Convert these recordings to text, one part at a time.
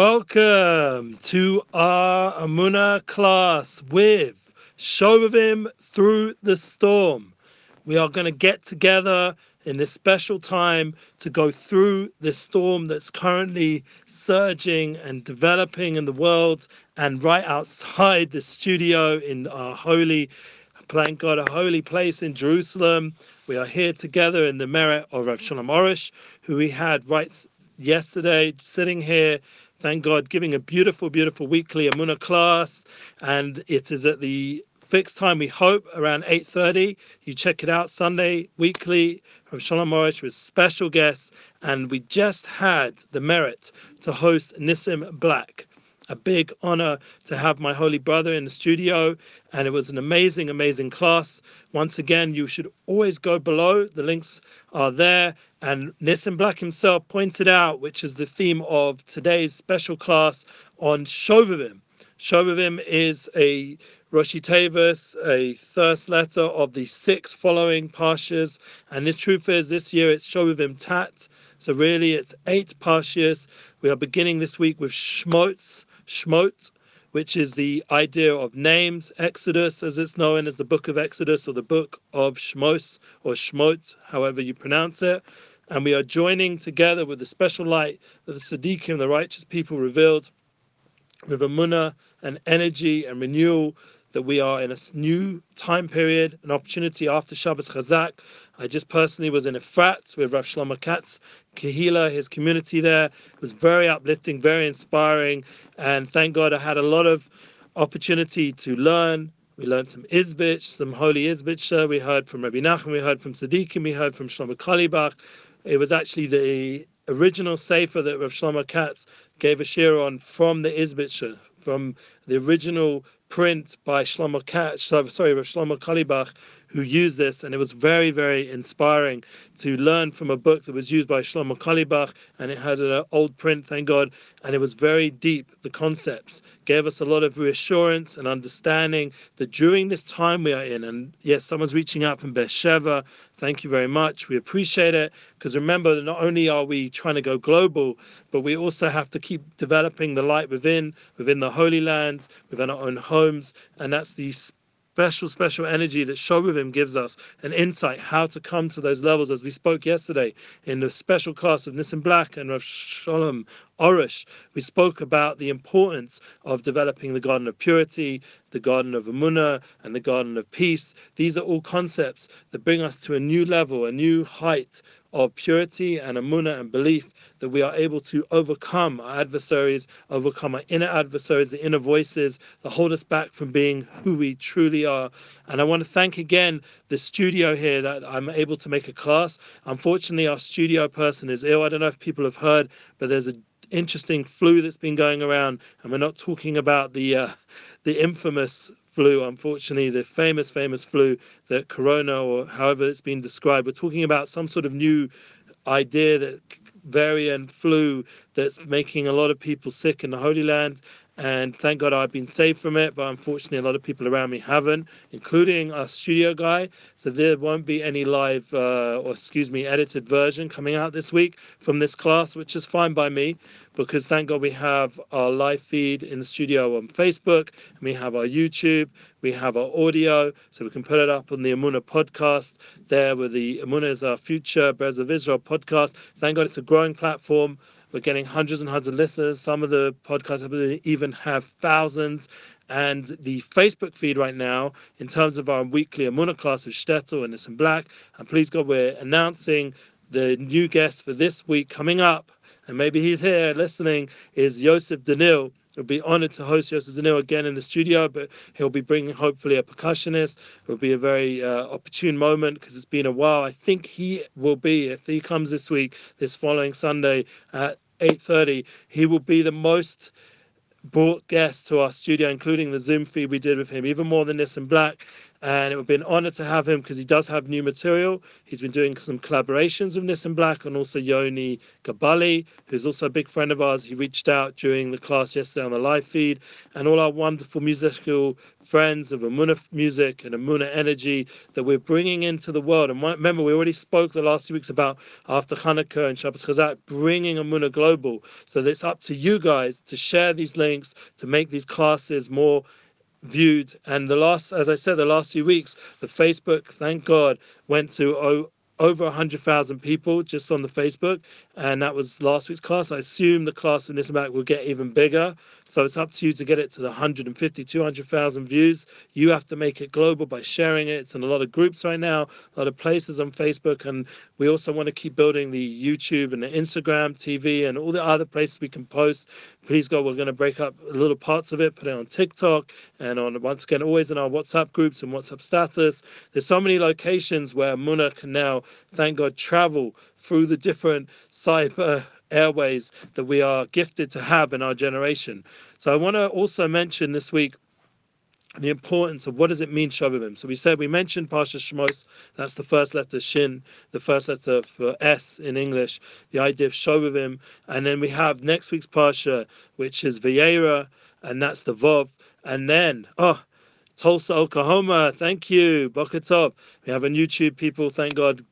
Welcome to our Amuna class with Shovavim Through the Storm. We are going to get together in this special time to go through this storm that's currently surging and developing in the world and right outside the studio in our holy, thank God, a holy place in Jerusalem. We are here together in the merit of Rav Shalom Arush, who we had right yesterday sitting here thank God, giving a beautiful, beautiful weekly Amuna class, and it is at the fixed time we hope around 8.30 you check it out sunday weekly from shalom Arush with special guests. And we just had the merit to host nissim black a big honor to have my holy brother in the studio, and it was an amazing, amazing class. Once again, you should always go below. The links are there. And Nissim Black himself pointed out, which is the theme of today's special class on Shovavim. Shovavim is a Roshi Tevis, a first letter of the six following Parshas. And the truth is, this year it's Shovavim Tat. So really, it's eight Parshas. We are beginning this week with Shmotz, Shmot, which is the idea of names, Exodus, as it's known as the book of Exodus or the book of Shmos or Shmot, however you pronounce it. And we are joining together with the special light that the Siddiqim, the righteous people, revealed with a Amunah and energy and renewal that we are in a new time period, an opportunity after Shabbos Chazak. I just personally was in Efrat with Rav Shlomo Katz, Kehila, his community there. It was very uplifting, very inspiring, and thank God I had a lot of opportunity to learn. We learned some Izbich, some holy Izbich. We heard from Rabbi Nachman, we heard from Sadiqim, we heard from Shlomo Carlebach. It was actually the original Sefer that Rav Shlomo Katz gave a share on from the Izbitcher, from the original print by Shlomo Katz, sorry, Shlomo Carlebach, who used this, and it was very, very inspiring to learn from a book that was used by Shlomo Carlebach, and it had an old print, thank God, and it was very deep. The concepts gave us a lot of reassurance and understanding that during this time we are in, and yes, someone's reaching out from Beersheba. Thank you very much. We appreciate it because remember that not only are we trying to go global, but we also have to keep developing the light within, within the Holy Land, within our own homes, and that's the special, special energy that Shovavim gives us, an insight how to come to those levels, as we spoke yesterday in the special class of Nissim Black and Rav Shalom Arush. We spoke about the importance of developing the garden of purity, the garden of Amunah, and the garden of peace. These are all concepts that bring us to a new level, a new height of purity and amunah and belief that we are able to overcome our adversaries, overcome our inner adversaries, the inner voices that hold us back from being who we truly are. And I want to thank again the studio here that I'm able to make a class. Unfortunately, our studio person is ill. I don't know if people have heard, but there's an interesting flu that's been going around, and we're not talking about the uh, the infamous flu, unfortunately, the famous, famous flu, that corona or however it's been described. We're talking about some sort of new idea that variant flu that's making a lot of people sick in the Holy Land. And thank God I've been saved from it, but unfortunately, a lot of people around me haven't, including our studio guy. So there won't be any live, uh, or excuse me, edited version coming out this week from this class, which is fine by me because thank God we have our live feed in the studio on Facebook, and we have our YouTube, we have our audio, so we can put it up on the Amuna podcast there, where the Amuna is our future Bears of Israel podcast. Thank God it's a growing platform. We're getting hundreds and hundreds of listeners. Some of the podcasts even have thousands. And the Facebook feed right now, in terms of our weekly Amuna class with Shtetl and Nissim Black, and please God, we're announcing the new guest for this week coming up and maybe he's here listening, is Yosef Danil. We'll be honored to host Yosef Danil again in the studio, but he'll be bringing hopefully a percussionist. It'll be a very uh, opportune moment because it's been a while. I think he will be, if he comes this week, this following Sunday at 8.30, he will be the most brought guest to our studio, including the Zoom feed we did with him, even more than Nissim Black. And it would be an honor to have him because he does have new material. He's been doing some collaborations with Nissim Black and also Yoni Gabali, who's also a big friend of ours. He reached out during the class yesterday on the live feed, and all our wonderful musical friends of Amuna music and Amuna energy that we're bringing into the world. And remember, we already spoke the last few weeks about after Hanukkah and Shabbos Chazak bringing Amuna global. So it's up to you guys to share these links to make these classes more viewed. And the last, as I said, the last few weeks, the Facebook, thank God, went to over 100,000 people just on the Facebook, and that was last week's class. I assume the class in this back will get even bigger, so it's up to you to get it to the 150, 200,000 views. You have to make it global by sharing it. It's in a lot of groups right now, a lot of places on Facebook, and we also want to keep building the YouTube and the Instagram, TV, and all the other places we can post. Please God, we're going to break up little parts of it, put it on TikTok, and on once again, always in our WhatsApp groups and WhatsApp status. There's so many locations where Muna can now thank God, travel through the different cyber airways that we are gifted to have in our generation. So I want to also mention this week the importance of what does it mean Shovavim. So we said we mentioned Parsha Shmos, that's the first letter Shin, the first letter for S in English, the idea of Shovavim, and then we have next week's Parsha, which is Vayera, and that's the Vov, and then oh Tulsa, Oklahoma. Thank you. Bokatov. We have on YouTube people, thank God,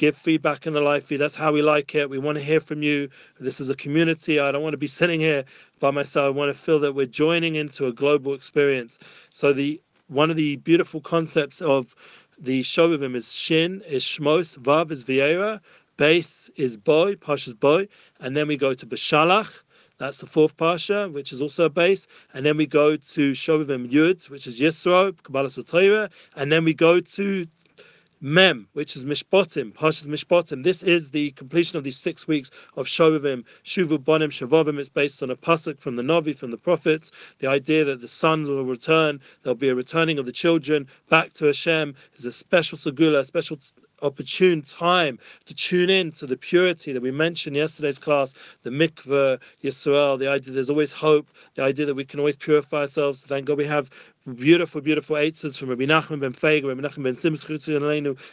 give feedback in the live feed. That's how we like it. We want to hear from you. This is a community. I don't want to be sitting here by myself. I want to feel that we're joining into a global experience. So the one of the beautiful concepts of the Shovavim is Shin, is Shmos, Vav is Viera, Base is Bo, Pasha's Bo, and then we go to Beshalach. That's the fourth Pasha, which is also a base. And then we go to Shovavim Yud, which is Yisro, Kabbalah Satira. And then we go to Mem, which is Mishpotim, Parshas Mishpotim. This is the completion of these six weeks of Shovavim, Shuvu Bonim, Shavavim. It's based on a pasuk from the Navi, from the prophets. The idea that the sons will return, there'll be a returning of the children back to Hashem is a special segula, a special opportune time to tune in to the purity that we mentioned yesterday's class, the mikveh, Yisrael, the idea there's always hope, the idea that we can always purify ourselves. Thank God we have beautiful, beautiful eitzes from Rabbi Nachman ben Feiga, Rabbi Nachman ben Simcha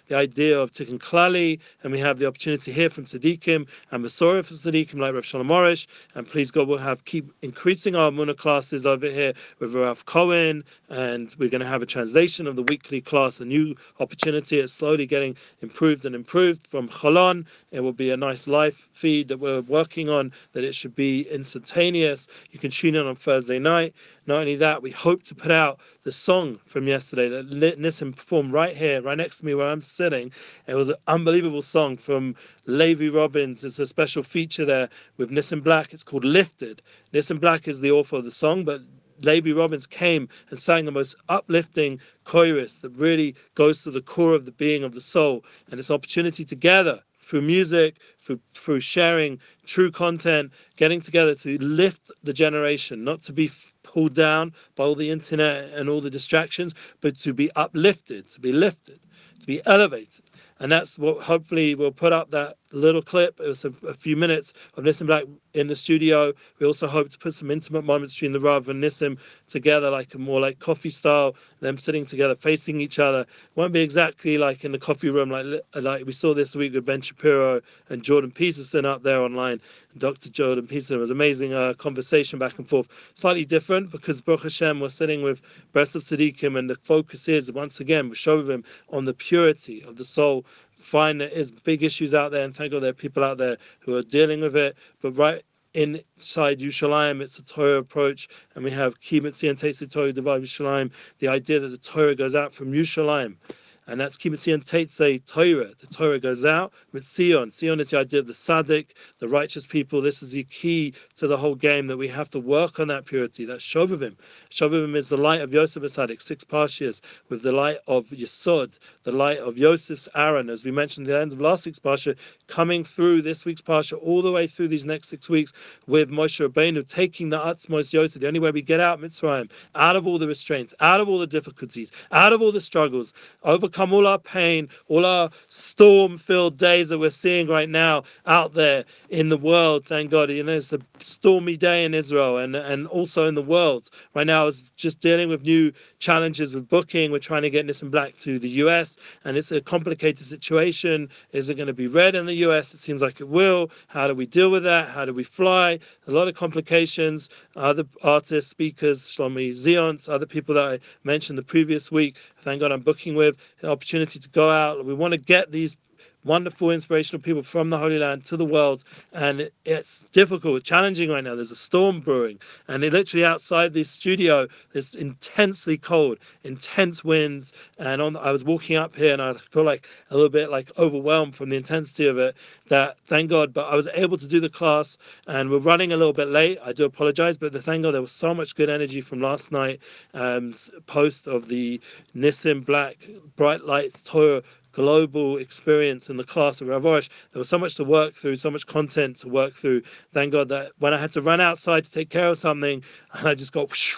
the idea of Tikkun Klali, and we have the opportunity here from Tzaddikim and Masorah for Tzaddikim like Rav Shalom Arush, and please God, we'll have keep increasing our Muna classes over here with Rav Cohen, and we're going to have a translation of the weekly class, a new opportunity. It's slowly getting improved and improved from Cholon. It will be a nice live feed that we're working on, that it should be instantaneous. You can tune in on Thursday night. Not only that, we hope to put out the song from yesterday that Nissim performed right here, right next to me where I'm sitting. It was an unbelievable song from Levy Robbins. It's a special feature there with Nissim Black. It's called Lifted. Nissim Black is the author of the song, but Levy Robbins came and sang the most uplifting chorus that really goes to the core of the being of the soul. And this opportunity together through music, through, through sharing true content, getting together to lift the generation, not to be pulled down by all the internet and all the distractions, but to be uplifted, to be lifted, to be elevated. And that's what hopefully we'll put up that little clip. It was a, a few minutes of Nissim Black in the studio. We also hope to put some intimate moments between the Rav and Nissim together, like a more like coffee style, them sitting together, facing each other. It won't be exactly like in the coffee room, like like we saw this week with Ben Shapiro and Jordan Peterson up there online. Dr. Jordan Peterson was amazing uh, conversation back and forth. Slightly different because Baruch Hashem we're sitting with Breast of Tzaddikim, and the focus is once again showing him on the purity of the soul fine there is big issues out there, and thank God there are people out there who are dealing with it. But right inside Yerushalayim, it's a Torah approach, and we have Kimitzi and Teitzi Torah Devar Yerushalayim, the idea that the Torah goes out from Yerushalayim and that's Kimitzion Teitze Torah. The Torah goes out with Sion. Sion is the idea of the Sadik, the righteous people. This is the key to the whole game that we have to work on that purity. That's Shovavim. Shovavim is the light of Yosef Sadik, six Parshias, with the light of Yesod, the light of Yosef's Aaron, as we mentioned at the end of last week's Parsha, coming through this week's Parsha, all the way through these next six weeks with Moshe Rabbeinu taking the Atzmos Yosef, the only way we get out Mitzrayim, out of all the restraints, out of all the difficulties, out of all the struggles, overcoming overcome all our pain, all our storm filled days that we're seeing right now out there in the world. Thank God. You know, it's a stormy day in Israel and, and also in the world. Right now, I was just dealing with new challenges with booking. We're trying to get Nissim Black to the US, and it's a complicated situation. Is it going to be red in the US? It seems like it will. How do we deal with that? How do we fly? A lot of complications. Other artists, speakers, Shlomi Zions, other people that I mentioned the previous week, thank God I'm booking with, opportunity to go out. We want to get these wonderful, inspirational people from the Holy Land to the world. And it's difficult, challenging right now. There's a storm brewing, and it literally outside this studio, it's intensely cold, intense winds. And on, I was walking up here, and I feel like a little bit like overwhelmed from the intensity of it. That thank God, but I was able to do the class, and we're running a little bit late. I do apologize, but the thank God there was so much good energy from last night. Um, post of the Nissim Black Bright Lights Torah global experience in the class of Rav Arush. There was so much to work through, so much content to work through. Thank God that when I had to run outside to take care of something, and I just got whoosh,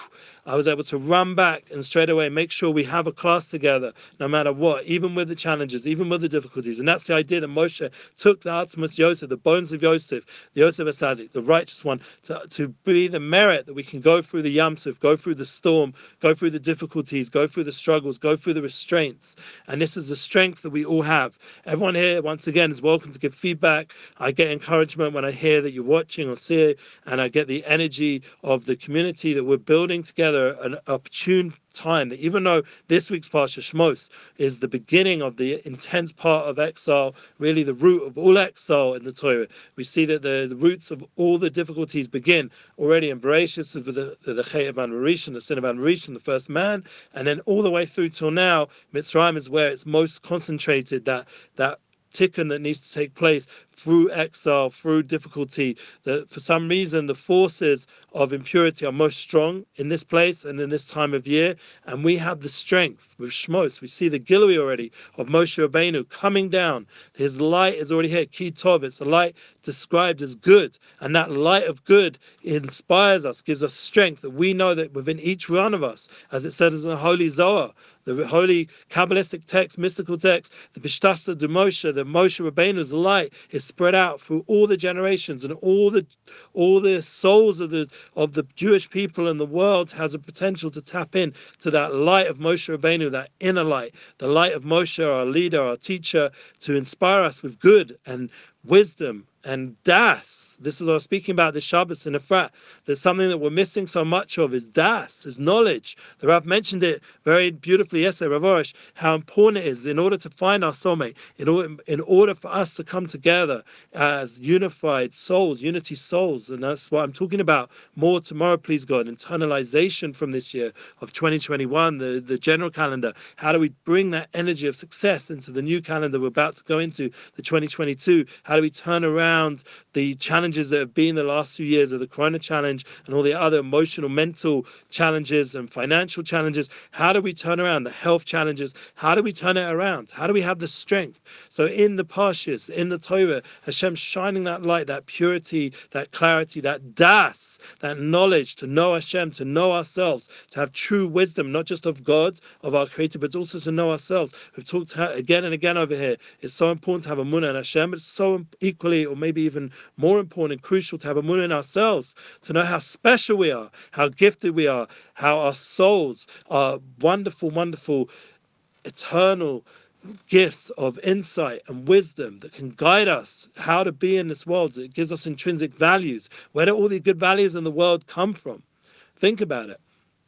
I was able to run back and straight away make sure we have a class together, no matter what, even with the challenges, even with the difficulties. And that's the idea that Moshe took the Atzmos Yosef, the bones of Yosef, the Yosef Asadik, the righteous one, to, to be the merit that we can go through the Yamsuf, go through the storm, go through the difficulties, go through the struggles, go through the restraints. And this is the strength that we all have. Everyone here, once again, is welcome to give feedback. I get encouragement when I hear that you're watching or see it, and I get the energy of the community that we're building together an opportune time that even though this week's Parsha Shmos is the beginning of the intense part of exile, really the root of all exile in the Torah, we see that the, the roots of all the difficulties begin already in Bereshit with the the, the of Rishon, the sin of Rishon, the first man, and then all the way through till now, Mitzrayim is where it's most concentrated. That that tikkun that needs to take place through exile, through difficulty, that for some reason the forces of impurity are most strong in this place and in this time of year. And we have the strength with Shmos. We see the Gilui already of Moshe Rabbeinu coming down. His light is already here. Ki Tov, it's a light described as good. And that light of good inspires us, gives us strength that we know that within each one of us, as it says in the Holy Zohar, the holy Kabbalistic text, mystical text, the Pishtasta de Moshe, the Moshe Rabbeinu's light is spread out through all the generations and all the all the souls of the of the Jewish people in the world has a potential to tap in to that light of Moshe Rabbeinu, that inner light, the light of Moshe, our leader, our teacher, to inspire us with good and wisdom and das. This is what I was speaking about the Shabbos in Efrat. There's something that we're missing so much of is das, is knowledge. The Rav mentioned it very beautifully yesterday, Rav Arush, how important it is in order to find our soulmate, in order, in order for us to come together as unified souls, unity souls. And that's what I'm talking about more tomorrow, please God. Internalization from this year of 2021, the, the general calendar. How do we bring that energy of success into the new calendar we're about to go into, the 2022? How do we turn around? Around the challenges that have been the last few years of the Corona challenge and all the other emotional, mental challenges and financial challenges. How do we turn around the health challenges? How do we turn it around? How do we have the strength? So in the Parshas, in the Torah, Hashem shining that light, that purity, that clarity, that das, that knowledge to know Hashem, to know ourselves, to have true wisdom, not just of God, of our Creator, but also to know ourselves. We've talked again and again over here. It's so important to have a munah and Hashem, but it's so equally or maybe even more important and crucial to have a moon in ourselves, to know how special we are, how gifted we are, how our souls are wonderful, wonderful, eternal gifts of insight and wisdom that can guide us how to be in this world. It gives us intrinsic values. Where do all the good values in the world come from? Think about it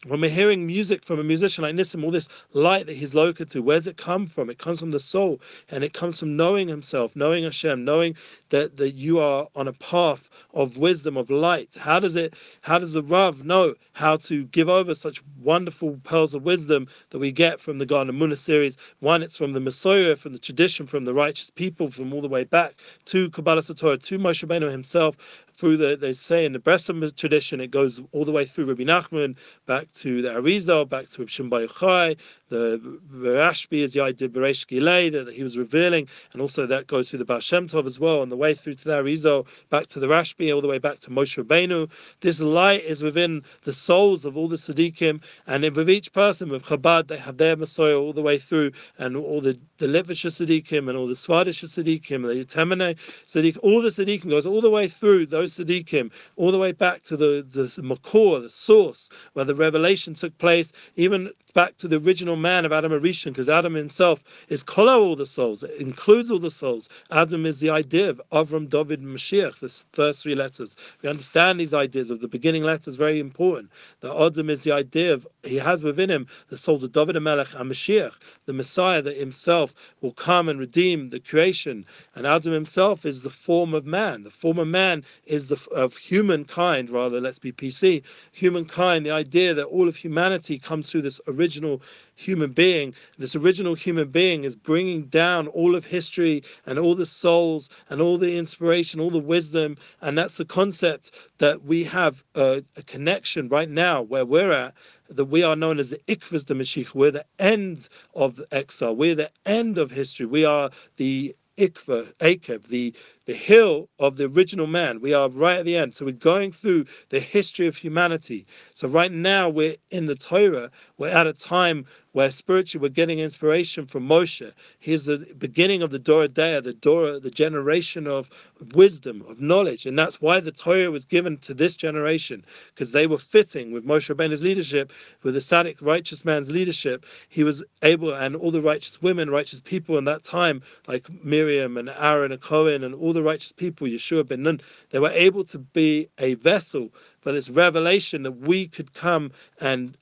when we're hearing music from a musician like Nissim, all this light that he's located to, where does it come from? It comes from the soul, and it comes from knowing himself, knowing Hashem, knowing that, that you are on a path of wisdom, of light. How does it? How does the Rav know how to give over such wonderful pearls of wisdom that we get from the Garden of Munah series? One, it's from the Mesorah, from the tradition, from the righteous people, from all the way back to Kabbalah Satorah, to Moshe Rabbeinu himself, through the they say in the Breslov tradition, it goes all the way through Rabbi Nachman, back to the Arizal, back to Shimbai Yochai, the Rashbi is the idea Beresh Gilei that he was revealing, and also that goes through the Baal Shem Tov as well, on the way through to the Arizal, back to the Rashbi, all the way back to Moshe Rabbeinu. This light is within the souls of all the Siddiqim, and with each person, with Chabad, they have their Messiah all the way through, and all the, the Levitcher Siddiqim, and all the Swadisha Siddiqim, the Temene Siddiq, all the Siddiqim goes all the way through those Siddiqim, all the way back to the, the Makor, the source, where the revelation took place, even back to the original man of Adam Arishon, because Adam himself is Kolo all the souls, it includes all the souls. Adam is the idea of Avram, David, Mashiach, the first three letters. We understand these ideas of the beginning letters, very important. The Adam is the idea of, he has within him the souls of David and Melech and Mashiach, the Messiah that himself will come and redeem the creation. And Adam himself is the form of man. The form of man is the of humankind, rather, let's be PC. Humankind, the idea that all of humanity comes through this original human being. This original human being is bringing down all of history and all the souls and all the inspiration, all the wisdom. And that's the concept that we have a, a connection right now where we're at that we are known as the Ikvas de Mashiach. We're the end of the exile. We're the end of history. We are the Ikva, Akev, the the hill of the original man. We are right at the end. So we're going through the history of humanity. So right now we're in the Torah. We're at a time where spiritually we're getting inspiration from Moshe. He's the beginning of the Dora Dea, the Dora, the generation of wisdom, of knowledge. And that's why the Torah was given to this generation, because they were fitting with Moshe Rabbeinu's leadership, with the Sadiq righteous man's leadership. He was able, and all the righteous women, righteous people in that time, like Miriam and Aaron and Cohen and all the righteous people, Yeshua ben Nun, they were able to be a vessel for this revelation that we could come and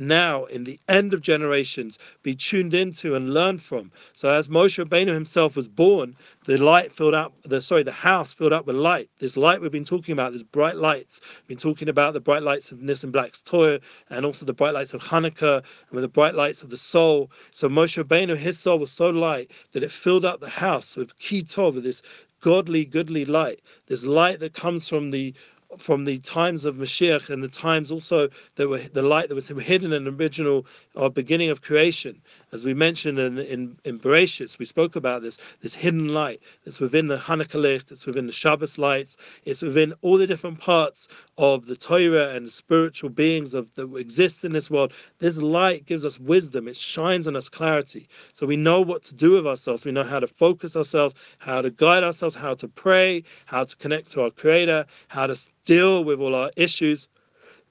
now in the end of generations be tuned into and learn from. So as Moshe Rabbeinu himself was born, the light filled up the sorry, the house filled up with light. This light we've been talking about, this bright lights. We've been talking about the bright lights of Nissim Black's Torah and also the bright lights of Hanukkah and the bright lights of the soul. So Moshe Rabbeinu, his soul was so light that it filled up the house with ki tov, with this godly, goodly light. This light that comes from the from the times of Mashiach and the times also that were the light that was hidden in the original or beginning of creation. As we mentioned in in, in Bereshit, we spoke about this this hidden light that's within the Hanukkah light, it's within the Shabbos lights, it's within all the different parts of the Torah and the spiritual beings of that exist in this world. This light gives us wisdom, it shines on us clarity. So we know what to do with ourselves, we know how to focus ourselves, how to guide ourselves, how to pray, how to connect to our Creator, how to deal with all our issues.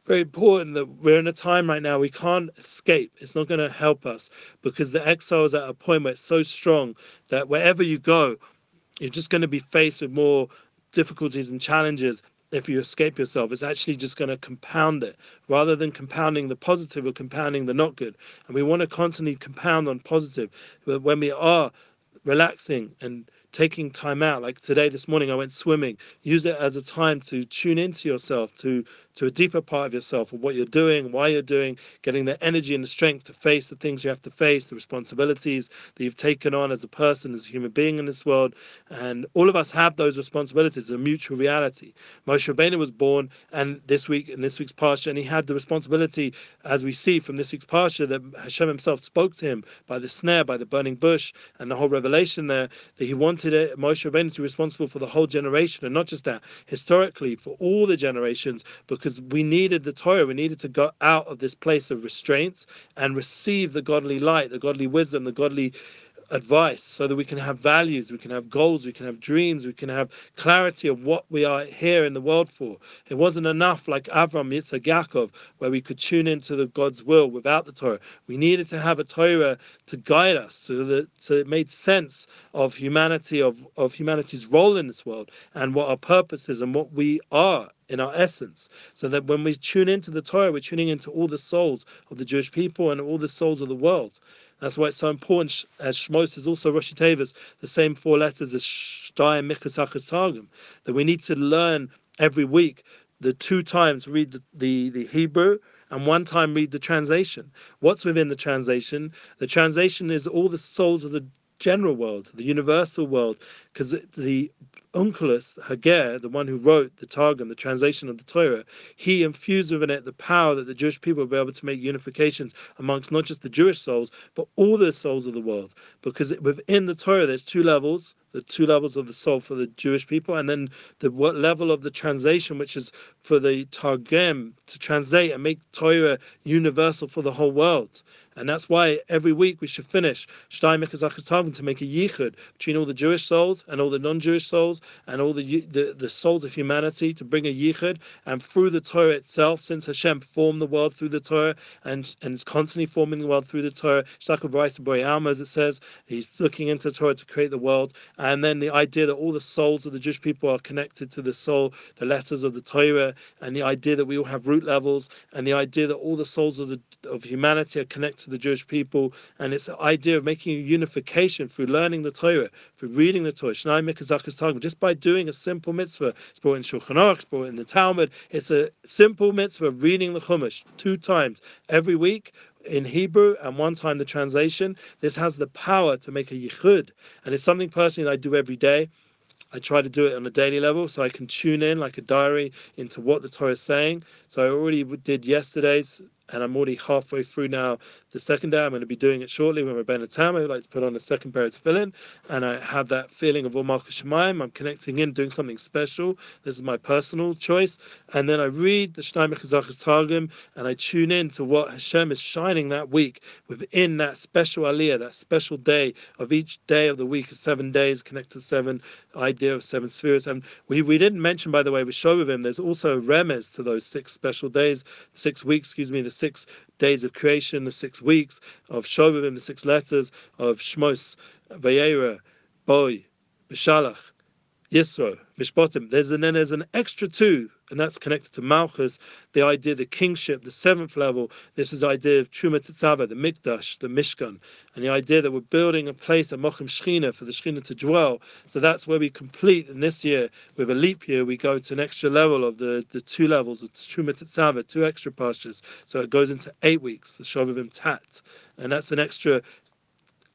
Very important that we're in a time right now we can't escape. It's not going to help us because the exile is at a point where it's so strong that wherever you go, you're just going to be faced with more difficulties and challenges if you escape yourself. It's actually just going to compound it rather than compounding the positive or compounding the not good. And we want to constantly compound on positive. But when we are relaxing and taking time out. Like today this morning i went swimming. Use it as a time to tune into yourself to to a deeper part of yourself of what you're doing why you're doing getting the energy and the strength to face the things you have to face the responsibilities that you've taken on as a person as a human being in this world. And all of us have those responsibilities a mutual reality. Moshe Rabbeinu was born and this week in this week's parsha and he had the responsibility as we see from this week's parsha that Hashem himself spoke to him by the sneh by the burning bush and the whole revelation there that he wanted wanted it, Moshe Rabbeinu to be responsible for the whole generation, and not just that, historically for all the generations, because we needed the Torah, we needed to go out of this place of restraints and receive the godly light, the godly wisdom, the godly advice so that we can have values, we can have goals, we can have dreams, we can have clarity of what we are here in the world for. It wasn't enough like Avram, Yitzhak, Yaakov, where we could tune into the God's will without the Torah. We needed to have a Torah to guide us, so that so it made sense of humanity, of, of humanity's role in this world, and what our purpose is and what we are in our essence. So that when we tune into the Torah, we're tuning into all the souls of the Jewish people and all the souls of the world. That's why it's so important, as Shmos is also Rosh Tevis, the same four letters as Shtayim Michas Targum, that we need to learn every week the two times read the, the, the Hebrew and one time read the translation. What's within the translation? The translation is all the souls of the general world, the universal world, because the Onkelos Hager, the one who wrote the Targum, the translation of the Torah, he infused within it the power that the Jewish people will be able to make unifications amongst not just the Jewish souls, but all the souls of the world. Because within the Torah, there's two levels the two levels of the soul for the Jewish people, and then the level of the translation, which is for the Targum to translate and make Torah universal for the whole world. And that's why every week we should finish Shtayim Targum to make a yichud between all the Jewish souls and all the non-Jewish souls and all the, the, the souls of humanity to bring a yichud. And through the Torah itself, since Hashem formed the world through the Torah and, and is constantly forming the world through the Torah, as it says, he's looking into Torah to create the world. And then the idea that all the souls of the Jewish people are connected to the soul, the letters of the Torah, and the idea that we all have root levels, and the idea that all the souls of the of humanity are connected to the Jewish people, and it's the idea of making a unification through learning the Torah, through reading the Torah, just by doing a simple mitzvah. It's brought in Shulchan Aruch, it's brought in the Talmud. It's a simple mitzvah reading the Chumash two times every week in Hebrew and one time the translation. This has the power to make a yichud, and it's something personally that I do every day. I try to do it on a daily level so I can tune in like a diary into what the Torah is saying. So I already did yesterday's and I'm already halfway through now the second day. I'm going to be doing it shortly when we're going Rabbeinu Tam. I like to put on a second pair of tefillin, and I have that feeling of Malchus Shemaim. I'm connecting in, doing something special. This is my personal choice. And then I read the Shnai Mechazachas Targum, and I tune in to what Hashem is shining that week within that special aliyah, that special day of each day of the week, of seven days, connected to seven idea of seven spheres. And we, we didn't mention, by the way, we show with him, there's also remes to those six special days, six weeks, excuse me, the six days of creation, the six weeks of Shovavim, the six letters of Shmos, Vayera, Bo, Bishalach, Yisro, Mishpatim. There's and then there's an extra two, and that's connected to Malchus, the idea, the kingship, the seventh level. This is the idea of Truma Tetzava, the Mikdash, the Mishkan, and the idea that we're building a place, a Mochim Shechina, for the Shechina to dwell. So that's where we complete. And this year, with a leap year, we go to an extra level of the, the two levels of Truma Tetzava, two extra pastures. So it goes into eight weeks, the Shovavim Tat. And that's an extra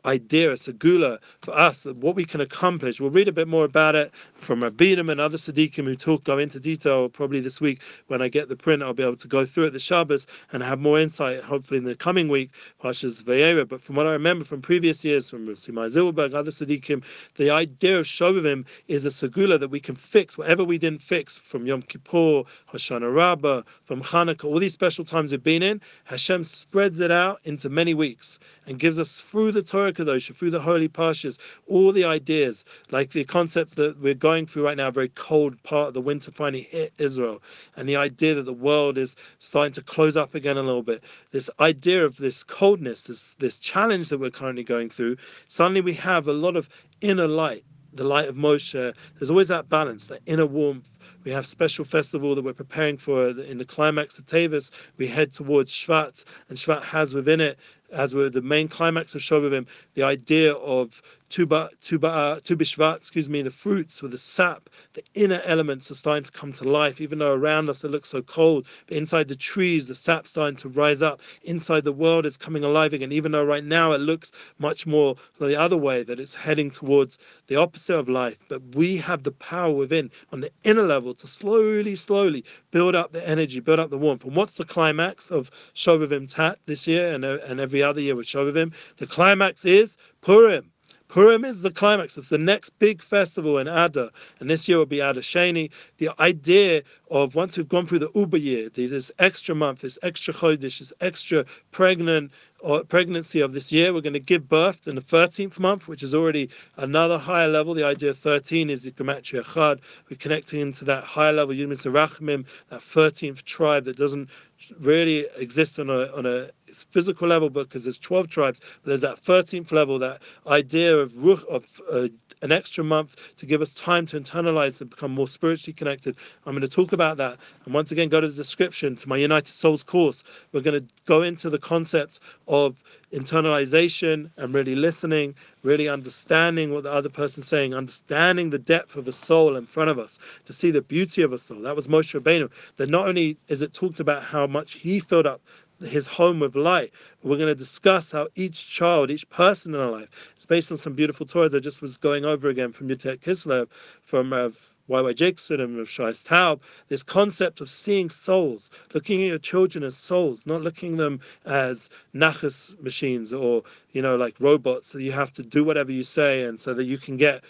idea, a segula for us, what we can accomplish. We'll read a bit more about it from Rabbinim and other Siddiqim who talk, go into detail probably this week. When I get the print, I'll be able to go through it the Shabbos and have more insight, hopefully in the coming week, Pashas Vayera. But from what I remember from previous years, from Simai Zilberg, other Siddiqim, the idea of Shovavim is a segula that we can fix whatever we didn't fix from Yom Kippur, Hoshana Rabbah, from Hanukkah, all these special times we've been in. Hashem spreads it out into many weeks and gives us through the Torah Kadosh, through the holy pastures, all the ideas, like the concept that we're going through right now, a very cold part of the winter finally hit Israel, and the idea that the world is starting to close up again a little bit. This idea of this coldness, this this challenge that we're currently going through, suddenly we have a lot of inner light the light of Moshe. There's always that balance, that inner warmth. We have special festival that we're preparing for uh, in the climax of Tavis. We head towards Shvat, and Shvat has within it as with the main climax of Shovavim, the idea of tuba, tuba, uh, tubishvat, excuse me, the fruits with the sap, the inner elements are starting to come to life, even though around us it looks so cold. But inside the trees, the sap's starting to rise up. Inside the world, it's coming alive again, even though right now it looks much more the other way, that it's heading towards the opposite of life. But we have the power within, on the inner level, to slowly, slowly build up the energy, build up the warmth. And what's the climax of Shovavim Tat this year and, uh, and every other year with Shovavim? The climax is Purim. Purim is the climax. It's the next big festival in Adar, and this year will be Adar Sheni. The idea of once we've gone through the Uber year, this extra month, this extra chodesh, this extra pregnant or pregnancy of this year, we're going to give birth in the 13th month, which is already another higher level. The idea of 13 is the Gematria Chad. We're connecting into that higher level, Yudim Rachmim, that 13th tribe that doesn't really exist on a on a physical level but because there's 12 tribes but there's that 13th level that idea of ruch of uh, an extra month to give us time to internalize and become more spiritually connected. I'm going to talk about that. And once again, go to the description to my United Souls course. We're going to go into the concepts of internalization and really listening, really understanding what the other person's saying, understanding the depth of a soul in front of us, to see the beauty of a soul. That was Moshe Rabbeinu. That not only is it talked about how much he filled up his home with light. We're going to discuss how each child, each person in our life, is based on some beautiful Torahs I just was going over again from Yutet Kislev, from Rav Y.Y. Jacobson and Rav Shais Taub, this concept of seeing souls, looking at your children as souls, not looking them as nachas machines or, you know, like robots that you have to do whatever you say and so that you can get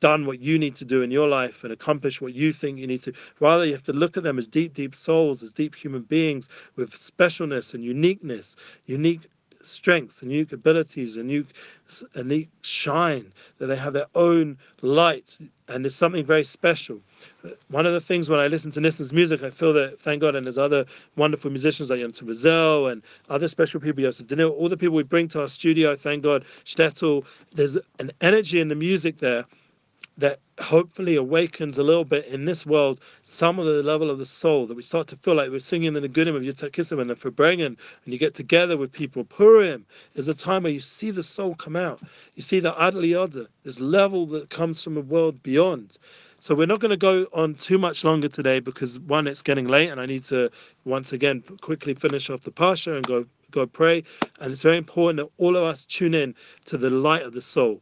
done what you need to do in your life and accomplish what you think you need to. Rather, you have to look at them as deep, deep souls, as deep human beings with specialness and uniqueness, unique strengths and unique abilities and unique, unique shine, that they have their own light. And there's something very special. One of the things when I listen to Nissim's music, I feel that, thank God, and there's other wonderful musicians like Yonatan Razel and other special people, Yosef Danil, all the people we bring to our studio, thank God, Shtetl, there's an energy in the music there that hopefully awakens a little bit in this world some of the level of the soul that we start to feel like we're singing the Nagunim of Yitzhak Kislev and the Farbrengen, and you get together with people. Purim is a time where you see the soul come out. You see the Adli Yoda, this level that comes from a world beyond. So we're not going to go on too much longer today because one, it's getting late, and I need to once again quickly finish off the pasha and go go pray. And it's very important that all of us tune in to the light of the soul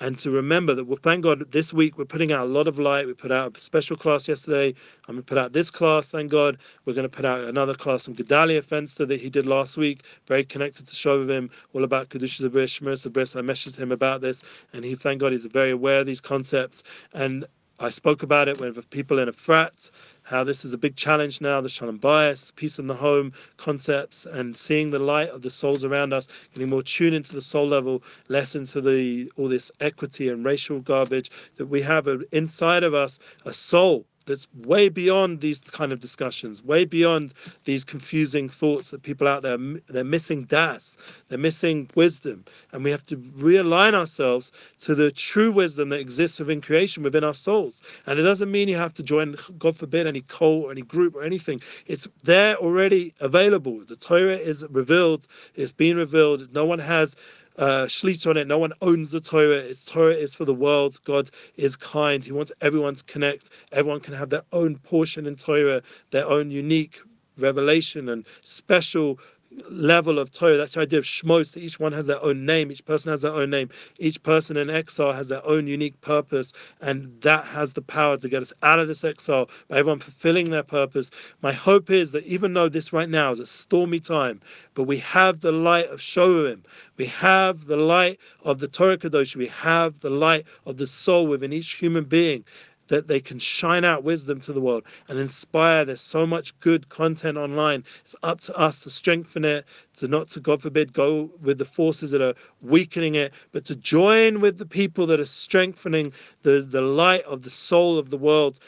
and to remember that, well, thank God, this week we're putting out a lot of light. We put out a special class yesterday. I'm going to put out this class, thank God. We're going to put out another class from Gedalia Fenster that he did last week, very connected to Shovavim, all about Kedusha Zabris, Shmir Zabris. I messaged him about this, and he, thank God, he's very aware of these concepts. And I spoke about it with people in Efrat how this is a big challenge now the shalom bayis, peace in the home concepts, and seeing the light of the souls around us, getting more tuned into the soul level, less into the all this equity and racial garbage, that we have inside of us a soul that's way beyond these kind of discussions, way beyond these confusing thoughts that people out there they're missing das, they're missing wisdom, and we have to realign ourselves to the true wisdom that exists within creation, within our souls. And it doesn't mean you have to join, God forbid, any cult or any group or anything. It's there already available. The Torah is revealed. It's been revealed. No one has uh, on it. No one owns the Torah. It's Torah is for the world. God is kind. He wants everyone to connect. Everyone can have their own portion in Torah, their own unique revelation and special level of Torah. That's the idea of Shmos. Each one has their own name. Each person has their own name. Each person in exile has their own unique purpose, and that has the power to get us out of this exile by everyone fulfilling their purpose. My hope is that even though this right now is a stormy time, but we have the light of Shovim, we have the light of the Torah Kadosh, we have the light of the soul within each human being that they can shine out wisdom to the world and inspire. There's so much good content online. It's up to us to strengthen it, to not to, God forbid, go with the forces that are weakening it, but to join with the people that are strengthening the, the light of the soul of the world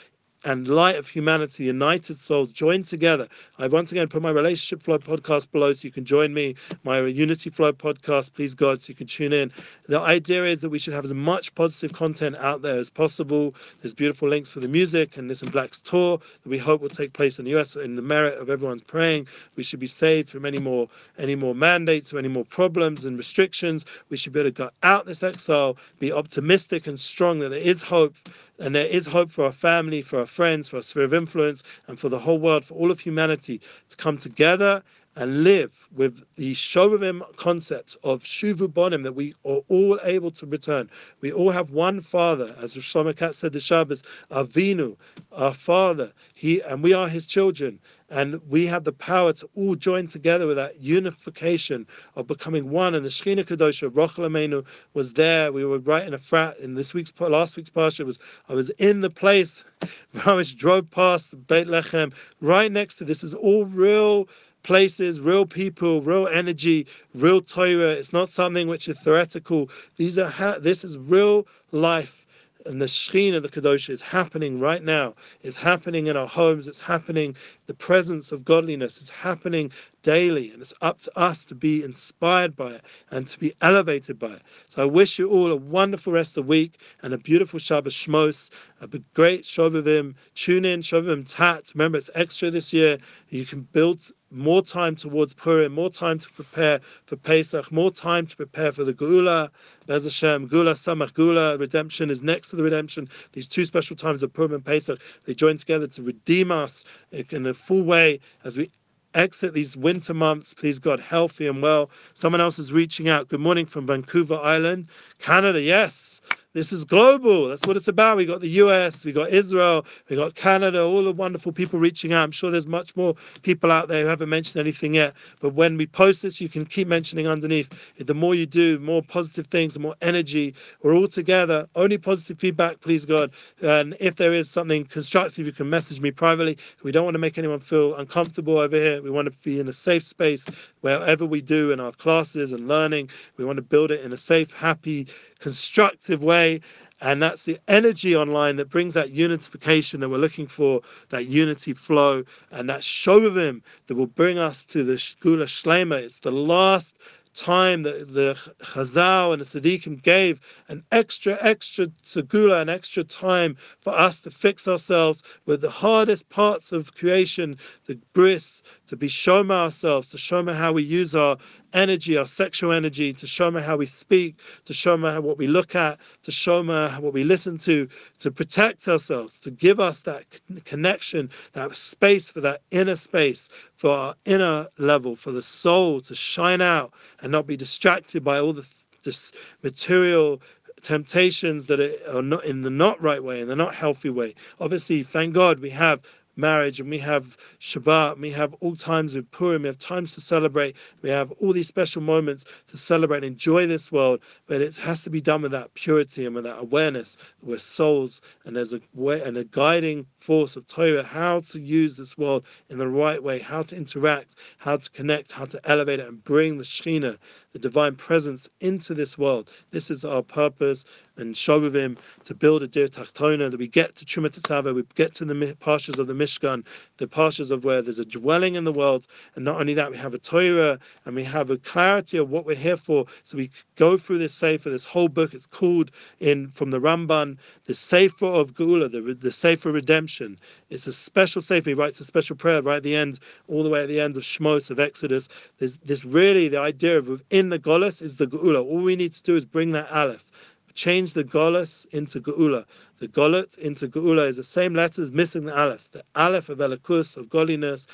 and light of humanity, united souls, joined together. I once again put my relationship flow podcast below so you can join me, my unity flow podcast, please God, so you can tune in. The idea is that we should have as much positive content out there as possible. There's beautiful links for the music and Nissim Black's tour that we hope will take place in the US in the merit of everyone's praying. We should be saved from any more any more mandates or any more problems and restrictions. We should be able to go out this exile, be optimistic and strong that there is hope and there is hope for our family, for our friends, for our sphere of influence, and for the whole world, for all of humanity to come together and live with the Shovavim concepts of Shuvu Bonim that we are all able to return. We all have one Father, as Shlomo Katz said the Shabbos, Avinu, our Father. He and we are His children, and we have the power to all join together with that unification of becoming one. And the Shechina Kadosha, Rochel Amenu, was there. We were right in Efrat in this week's last week's parsha was I was in the place. I was drove past Beit Lechem, right next to this is all real places, real people, real energy, real Torah. It's not something which is theoretical. These are ha- this is real life. And the Shekhinah, of the Kadosh, is happening right now. It's happening in our homes. It's happening. The presence of godliness is happening daily. And it's up to us to be inspired by it and to be elevated by it. So I wish you all a wonderful rest of the week and a beautiful Shabbos Shmos, a great Shovavim. Tune in, Shovavim Tat. Remember, it's extra this year. You can build more time towards Purim, more time to prepare for Pesach, more time to prepare for the Geula. Bez Hashem, Geula, Samach, Gula, redemption is next to the redemption. These two special times of Purim and Pesach, they join together to redeem us in a full way as we exit these winter months, please God, healthy and well. Someone else is reaching out. Good morning from Vancouver Island, Canada. Yes, this is global. That's what it's about. We got the US, we got Israel, we got Canada, all the wonderful people reaching out. I'm sure there's much more people out there who haven't mentioned anything yet. But when we post this, you can keep mentioning underneath. The more you do, more positive things, more energy. We're all together. Only positive feedback, please God. And if there is something constructive, you can message me privately. We don't want to make anyone feel uncomfortable over here. We want to be in a safe space wherever we do in our classes and learning. We want to build it in a safe, happy, constructive way. And that's the energy online that brings that unification that we're looking for, that unity flow, and that Shovavim that will bring us to the Geula Shlema. It's the last time that the Chazal and the Siddiqim gave an extra, extra segula, an extra time for us to fix ourselves with the hardest parts of creation, the bris, to be shoma ourselves, to shoma how we use our energy, our sexual energy, to shoma how we speak, to shoma what we look at, to shoma what we listen to, to protect ourselves, to give us that connection, that space for that inner space, for our inner level, for the soul to shine out and not be distracted by all the this material temptations that are not in the not right way, in the not healthy way. Obviously, thank God we have marriage and we have Shabbat, we have all times of Purim, we have times to celebrate, we have all these special moments to celebrate and enjoy this world, but it has to be done with that purity and with that awareness. We're souls and there's a way and a guiding force of Torah, how to use this world in the right way, how to interact, how to connect, how to elevate it and bring the Shekhinah, the divine presence into this world. This is our purpose and Shovavim to build a Dir Tachtona, that we get to Trumat Tetzaveh, we get to the parshas of the Mishkan, the parshas of where there's a dwelling in the world. And not only that, we have a Torah and we have a clarity of what we're here for. So we go through this Sefer, this whole book. It's called in from the Ramban, the Sefer of Geula, the, the Sefer Redemption. It's a special Sefer. He writes a special prayer right at the end, all the way at the end of Shmos, of Exodus. There's, this really the idea of within the Golas is the Geula. All we need to do is bring that Aleph change the Golas into Geula. The Golet into Geula is the same letters missing the Aleph. The Aleph of Elokus, of godliness,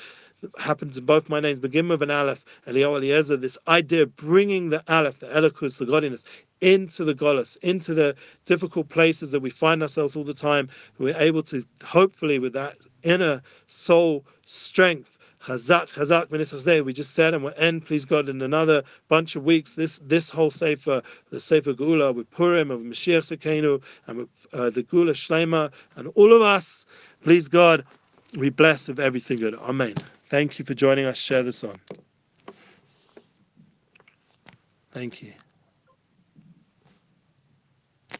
happens in both my names, begin with an Aleph, Eliyahu Eliezer, this idea of bringing the Aleph, the Elokus, the godliness, into the Golas, into the difficult places that we find ourselves all the time. We're able to, hopefully, with that inner soul strength, Chazak, Chazak, V'nischazek, we just said, and we'll end, please God, in another bunch of weeks. This this whole Sefer, the Sefer Geula with Purim, of Mashiach Tzidkeinu, and with uh, the Geula Shlema, and all of us, please God, we bless with everything good. Amen. Thank you for joining us. Share this on. Thank you.